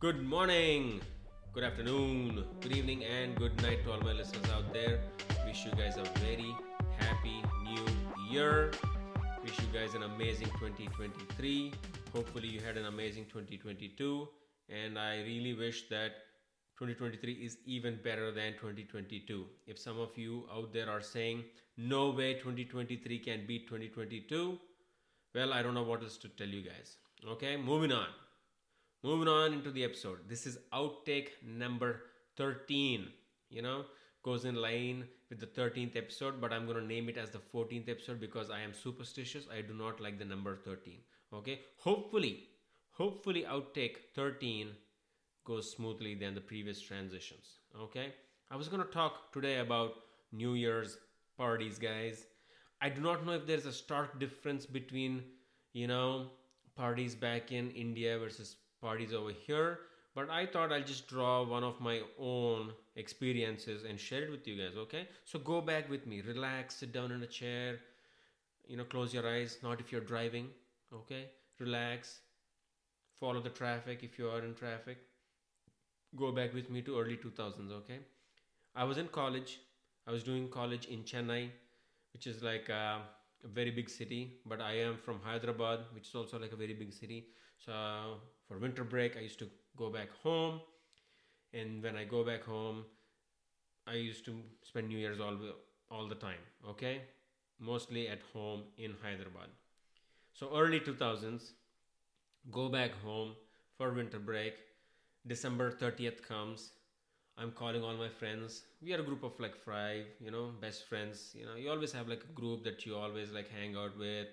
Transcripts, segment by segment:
Good morning, good afternoon, good evening, and good night to all my listeners out there. Wish you guys a very happy new year. Wish you guys an amazing 2023. Hopefully, you had an amazing 2022, and I really wish that 2023 is even better than 2022. If some of you out there are saying, no way 2023 can beat 2022, well, I don't know what else to tell you guys. Okay, moving on. Moving on into the episode. This is outtake number 13. You know, goes in line with the 13th episode, but I'm going to name it as the 14th episode because I am superstitious. I do not like the number 13. Okay, hopefully, hopefully, outtake 13 goes smoothly than the previous transitions. Okay, I was going to talk today about New Year's parties, guys. I do not know if there's a stark difference between, you know, parties back in India versus parties over here but i thought i'll just draw one of my own experiences and share it with you guys okay? So go back with me. Relax sit down in a chair. You know close your eyes not if you're driving okay? Relax. Follow the traffic if you are in traffic. Go back with me to early 2000s okay? I was in college. I was doing college in chennai which is like a, a very big city but i am from hyderabad which is also like a very big city so for winter break, I used to go back home, and when I go back home, I used to spend New Year's all all the time. Okay, mostly at home in Hyderabad. So early 2000s, go back home for winter break. December 30th comes. I'm calling all my friends. We are a group of like five, you know, best friends. You know, you always have like a group that you always like hang out with.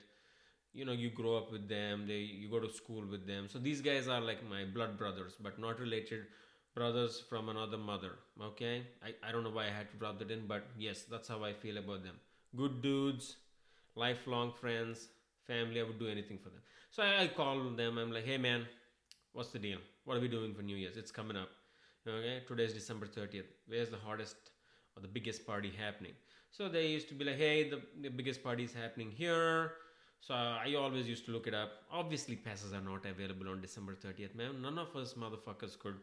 You know you grow up with them. They you go to school with them. So these guys are like my blood brothers but not related brothers from another mother okay? I, I don't know why i had to drop that in but yes that's how i feel about them. Good dudes lifelong friends family i would do anything for them. So I, I call them. I'm like hey man what's the deal? What are we doing for new year's? It's coming up okay today's december 30th where's the hottest or the biggest party happening so they used to be like hey the, the biggest party is happening here so I always used to look it up. Obviously, passes are not available on December 30th, man. None of us motherfuckers could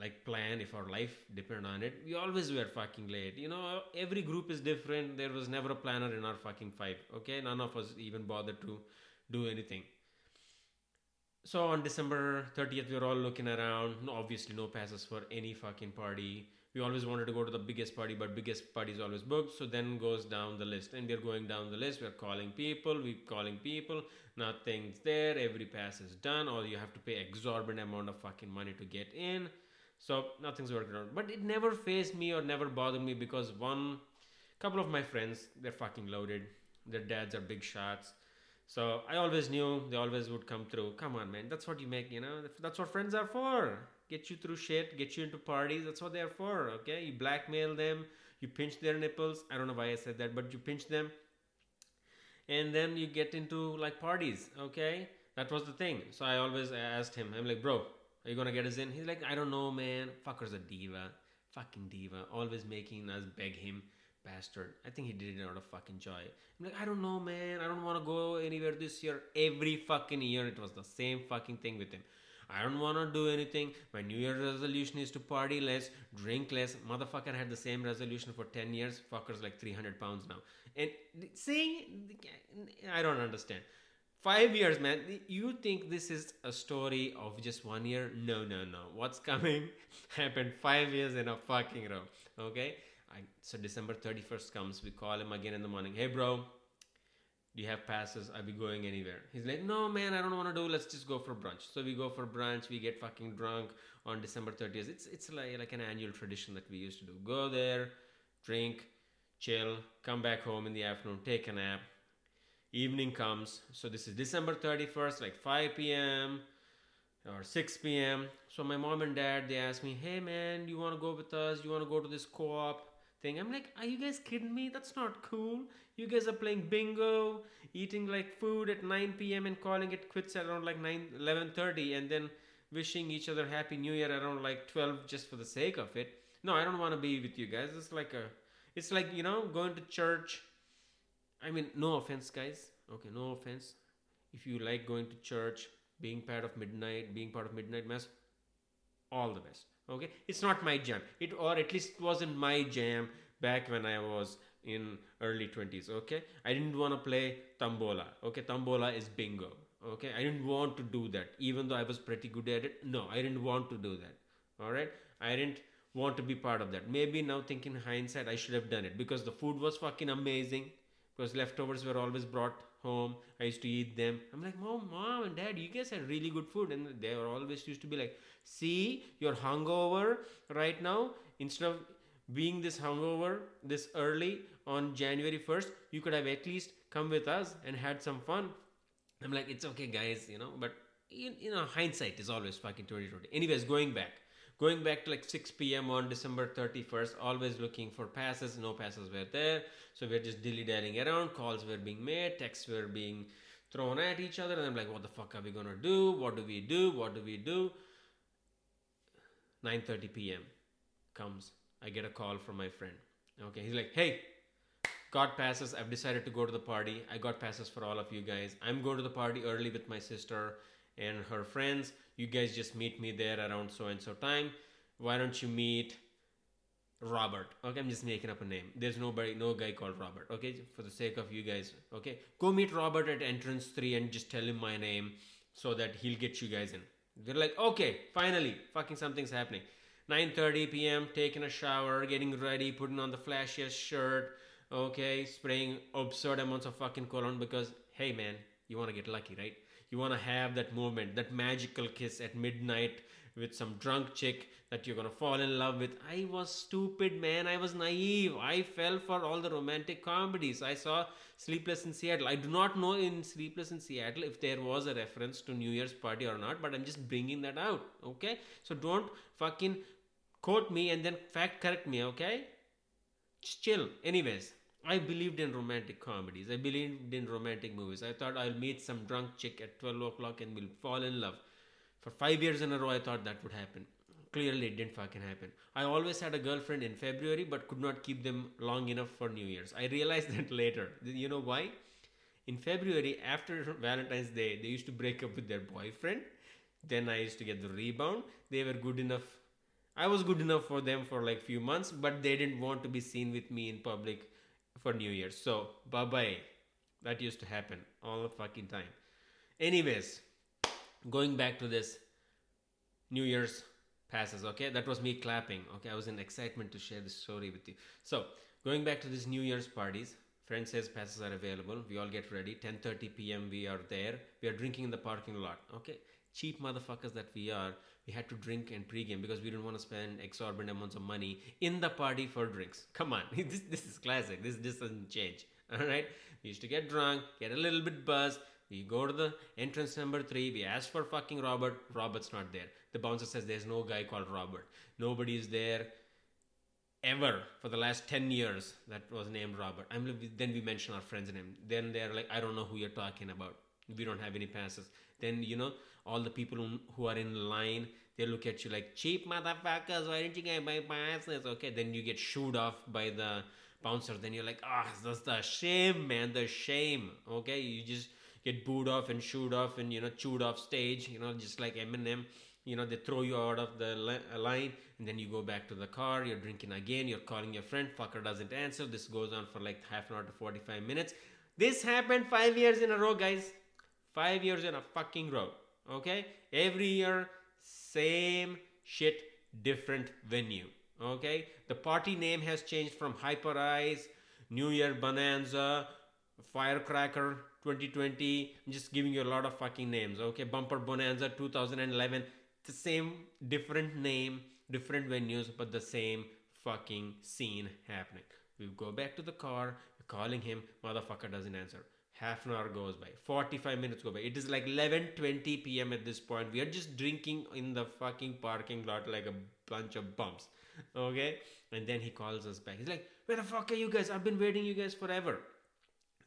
like plan if our life depended on it. We always were fucking late. You know, every group is different. There was never a planner in our fucking five. Okay, none of us even bothered to do anything. So on December 30th, we were all looking around. No, obviously, no passes for any fucking party. We always wanted to go to the biggest party but biggest party is always booked. So then goes down the list and we're going down the list. We're calling people we're calling people. Nothing's there. Every pass is done. Or you have to pay exorbitant amount of fucking money to get in. So nothing's working out. But it never faced me or never bothered me because one couple of my friends they're fucking loaded. Their dads are big shots so i always knew they always would come through come on man that's what you make you know that's what friends are for get you through shit, get you into parties. That's what they're for, okay? You blackmail them, you pinch their nipples. I don't know why I said that, but you pinch them. And then you get into like parties, okay? That was the thing. So I always asked him, I'm like, bro, are you gonna get us in? He's like, I don't know, man. Fucker's a diva. Fucking diva. Always making us beg him. Bastard. I think he did it out of fucking joy. I'm like, I don't know, man. I don't wanna go anywhere this year. Every fucking year it was the same fucking thing with him. I don't want to do anything. My New Year resolution is to party less, drink less. Motherfucker had the same resolution for 10 years. Fucker's like 300 pounds now. And saying, I don't understand. Five years, man. You think this is a story of just one year? No, no, no. What's coming happened five years in a fucking row. Okay? I, so December 31st comes. We call him again in the morning. Hey, bro, do you have passes? I'll be going anywhere. He's like, no, man, I don't want to do. Let's just go for brunch. So we go for brunch. We get fucking drunk on December 30th. It's it's like like an annual tradition that we used to do. Go there, drink, chill, come back home in the afternoon, take a nap. Evening comes. So this is December 31st, like 5 p.m. or 6 p.m. So my mom and dad they ask me, hey man, you want to go with us? You want to go to this co-op? Thing. I'm like, are you guys kidding me? That's not cool. You guys are playing bingo, eating like food at 9 p.m. and calling it quits around like 9, 11:30, and then wishing each other happy New Year around like 12 just for the sake of it. No, I don't want to be with you guys. It's like a, it's like you know going to church. I mean, no offense, guys. Okay, no offense. If you like going to church, being part of midnight, being part of midnight mass, all the best. Okay, it's not my jam. It or at least it wasn't my jam back when I was in early 20s. Okay, I didn't want to play tambola. Okay, tambola is bingo. Okay, I didn't want to do that, even though I was pretty good at it. No, I didn't want to do that. All right, I didn't want to be part of that. Maybe now thinking hindsight, I should have done it because the food was fucking amazing. Because leftovers were always brought home. I used to eat them. I'm like, mom, mom and dad, you guys had really good food. And they were always used to be like, see, you're hungover right now. Instead of being this hungover this early on January 1st, you could have at least come with us and had some fun. I'm like, it's okay, guys, you know, but you, you know, hindsight is always fucking 2020. Anyways, going back going back to like 6 p.m. on December 31st, always looking for passes. No passes were there. So we're just dilly dallying around. Calls were being made, texts were being thrown at each other. And I'm like, what the fuck are we gonna do? What do we do? What do we do? 9:30 p.m. comes. I get a call from my friend. Okay, he's like, hey, got passes. I've decided to go to the party. I got passes for all of you guys. I'm going to the party early with my sister and her friends. You guys just meet me there around so and so time. Why don't you meet Robert? Okay, I'm just making up a name. There's nobody, no guy called Robert. Okay, for the sake of you guys. Okay, go meet Robert at entrance three and just tell him my name so that he'll get you guys in. They're like, okay, finally, fucking something's happening. 9:30 p.m. Taking a shower, getting ready, putting on the flashiest shirt. Okay, spraying absurd amounts of fucking cologne because hey man, you want to get lucky, right? You want to have that moment, that magical kiss at midnight with some drunk chick that you're gonna fall in love with. I was stupid, man. I was naive. I fell for all the romantic comedies. I saw Sleepless in Seattle. I do not know in Sleepless in Seattle if there was a reference to New Year's party or not, but I'm just bringing that out, okay? So don't fucking quote me and then fact correct me, okay? Just chill. Anyways, I believed in romantic comedies. I believed in romantic movies. I thought I'll meet some drunk chick at 12 o'clock and we'll fall in love. For five years in a row, I thought that would happen. Clearly, it didn't fucking happen. I always had a girlfriend in February, but could not keep them long enough for New Year's. I realized that later. You know why? In February, after Valentine's Day, they used to break up with their boyfriend. Then I used to get the rebound. They were good enough. I was good enough for them for like few months, but they didn't want to be seen with me in public for New Year's. So bye bye. That used to happen all the fucking time. Anyways, going back to this New Year's passes. Okay, that was me clapping. Okay, I was in excitement to share this story with you. So going back to these New Year's parties. Friend says passes are available. We all get ready. 10:30 p.m. We are there. We are drinking in the parking lot. Okay, cheap motherfuckers that we are, we had to drink and pregame because we didn't want to spend exorbitant amounts of money in the party for drinks. Come on, this, this is classic. This just doesn't change. All right, we used to get drunk, get a little bit buzzed. We go to the entrance number three. We ask for fucking Robert. Robert's not there. The bouncer says there's no guy called Robert. Nobody is there ever for the last 10 years that was named Robert. I'm, then we mention our friend's name. Then they're like, I don't know who you're talking about. We don't have any passes. Then, you know, all the people who are in line, they look at you like, cheap motherfuckers, why didn't you get my passes? Okay, then you get shooed off by the bouncer. Then you're like, ah, oh, that's the shame, man, the shame. Okay, you just get booed off and shooed off and, you know, chewed off stage, you know, just like Eminem. You know, they throw you out of the line and then you go back to the car, you're drinking again, you're calling your friend, fucker doesn't answer. This goes on for like half an hour to 45 minutes. This happened five years in a row, guys. Five years in a fucking row. Okay? Every year, same shit, different venue. Okay? The party name has changed from Hyperice, New Year Bonanza, Firecracker 2020. I'm just giving you a lot of fucking names. Okay? Bumper Bonanza 2011. The same, different name, different venues, but the same fucking scene happening. We go back to the car, calling him, motherfucker doesn't answer half an hour goes by 45 minutes go by it is like 11:20 p.m. at this point we are just drinking in the fucking parking lot like a bunch of bums okay and then he calls us back he's like where the fuck are you guys i've been waiting you guys forever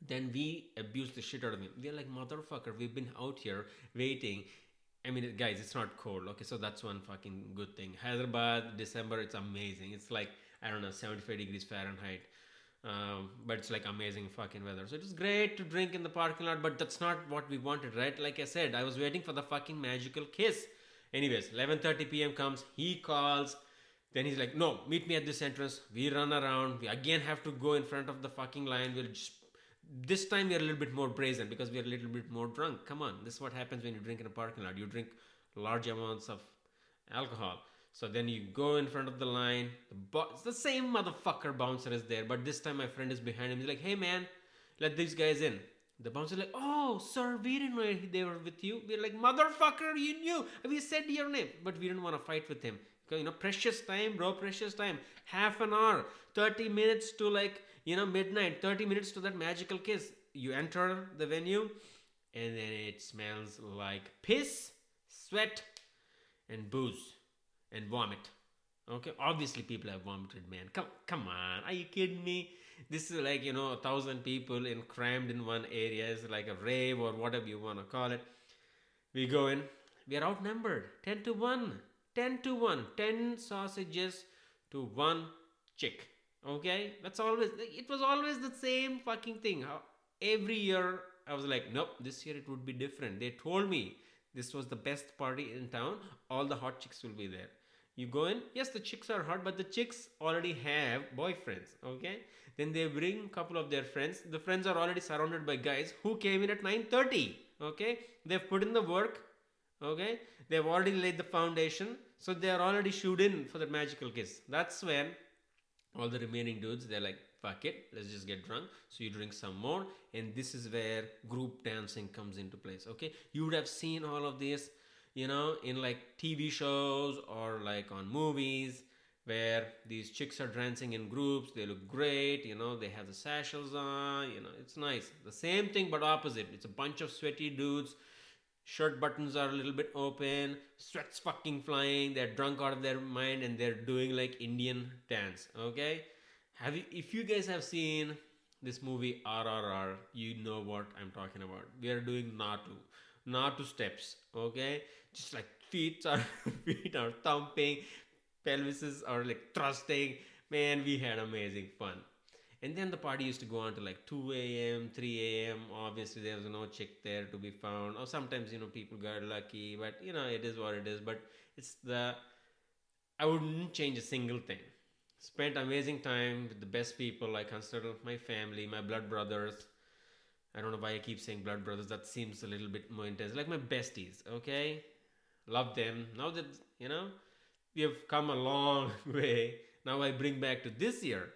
then we abuse the shit out of him we're like motherfucker we've been out here waiting I mean, guys, it's not cold. Okay, so that's one fucking good thing. Hyderabad, December, it's amazing. It's like I don't know, 75 degrees Fahrenheit. Um, but it's like amazing fucking weather. So it was great to drink in the parking lot, but that's not what we wanted, right? Like I said, I was waiting for the fucking magical kiss. Anyways, 11:30 p.m. comes. He calls. Then he's like, "No, meet me at this entrance." We run around. We again have to go in front of the fucking line. We'll just this time we're a little bit more brazen because we're a little bit more drunk. Come on, this is what happens when you drink in a parking lot. You drink large amounts of alcohol. So then you go in front of the line. The bo- it's the same motherfucker bouncer is there, but this time my friend is behind him. He's like, "Hey man, let these guys in." The bouncer like, "Oh, sir, we didn't know they were with you." We're like, "Motherfucker, you knew. We said your name, but we didn't want to fight with him." You know, precious time, bro, precious time. Half an hour, thirty minutes to like you know midnight, thirty minutes to that magical kiss. You enter the venue, and then it smells like piss, sweat, and booze and vomit. Okay, obviously people have vomited, man. Come, come on, are you kidding me? This is like you know a thousand people in crammed in one area. It's like a rave or whatever you want to call it. We go in. We are outnumbered, ten to one. 10 to 1 10 sausages to one chick okay that's always it was always the same fucking thing every year i was like nope this year it would be different they told me this was the best party in town all the hot chicks will be there you go in yes the chicks are hot but the chicks already have boyfriends okay? Then they bring a couple of their friends. The friends are already surrounded by guys who came in at 9.30 okay? They've put in the work okay? They've already laid the foundation so they are already shoot in for the magical kiss. That's when all the remaining dudes they're like fuck it let's just get drunk. So you drink some more and this is where group dancing comes into place okay? You would have seen all of this you know in like tv shows or like on movies where these chicks are dancing in groups they look great you know they have the sashels on you know it's nice the same thing but opposite it's a bunch of sweaty dudes shirt buttons are a little bit open, sweats fucking flying, they're drunk out of their mind and they're doing like Indian dance. Okay? Have you if you guys have seen this movie RRR, you know what I'm talking about. We are doing Natu. Natu steps, okay? Just like feet are feet are thumping, pelvises are like thrusting. Man, we had amazing fun. And then the party used to go on to like 2 a.m 3 a.m obviously there was no chick there to be found. Or sometimes you know people got lucky but you know it is what it is. But it's the i wouldn't change a single thing. Spent amazing time with the best people. I consider my family my blood brothers i don't know why i keep saying blood brothers that seems a little bit more intense like my besties okay love them now that you know we have come a long way now i bring back to this year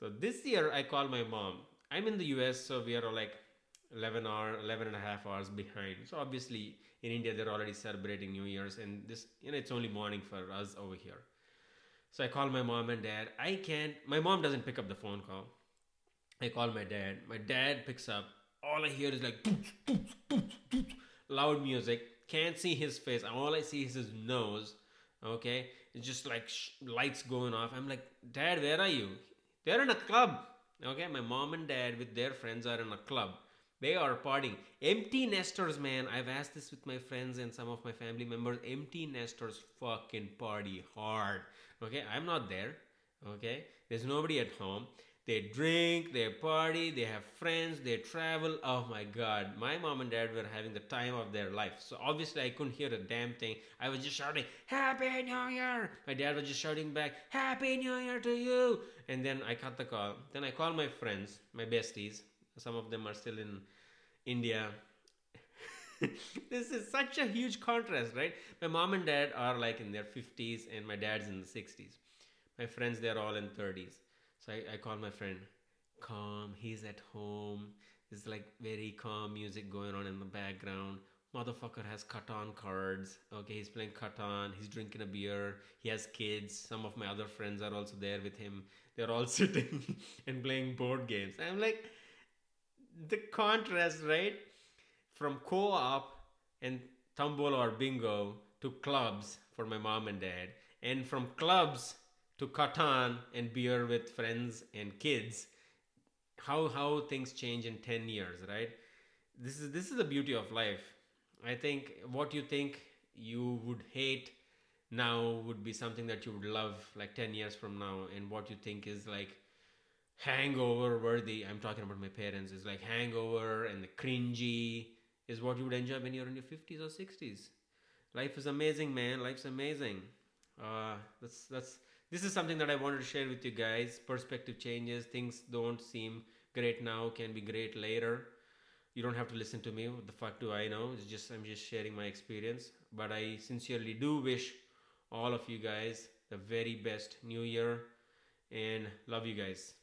so this year I call my mom. I'm in the US, so we are like 11 hour, 11 and a half hours behind. So obviously in India they're already celebrating New Year's, and this you know it's only morning for us over here. So I call my mom and dad. I can't. My mom doesn't pick up the phone call. I call my dad. My dad picks up. All I hear is like loud music. Can't see his face. All I see is his nose. Okay, it's just like sh- lights going off. I'm like, Dad, where are you? They're in a club. Okay, my mom and dad with their friends are in a club. They are partying. Empty nesters, man. I've asked this with my friends and some of my family members. Empty nesters fucking party hard. Okay, I'm not there. Okay, there's nobody at home. They drink, they party, they have friends, they travel. Oh my god, my mom and dad were having the time of their life. So obviously, I couldn't hear a damn thing. I was just shouting, Happy New Year! My dad was just shouting back, Happy New Year to you! And then I cut the call. Then I call my friends, my besties. Some of them are still in India. this is such a huge contrast, right? My mom and dad are like in their 50s, and my dad's in the 60s. My friends, they're all in 30s so I, I call my friend, calm, he's at home. There's like very calm music going on in the background. Motherfucker has Catan cards. Okay, he's playing Catan. He's drinking a beer. He has kids. Some of my other friends are also there with him. They're all sitting and playing board games. I'm like, the contrast, right? From co op and Tambola or bingo to clubs for my mom and dad. And from clubs to Catan and beer with friends and kids, how how things change in 10 years, right? This is this is the beauty of life. I think what you think you would hate now would be something that you would love like 10 years from now and what you think is like hangover worthy i'm talking about my parents is like hangover and the cringy is what you would enjoy when you're in your 50s or 60s life is amazing, man. Life's amazing. Uh, that's that's this is something that I wanted to share with you guys. Perspective changes. Things don't seem great now, can be great later. You don't have to listen to me. What the fuck do I know? It's just I'm just sharing my experience. But I sincerely do wish all of you guys the very best new year and love you guys.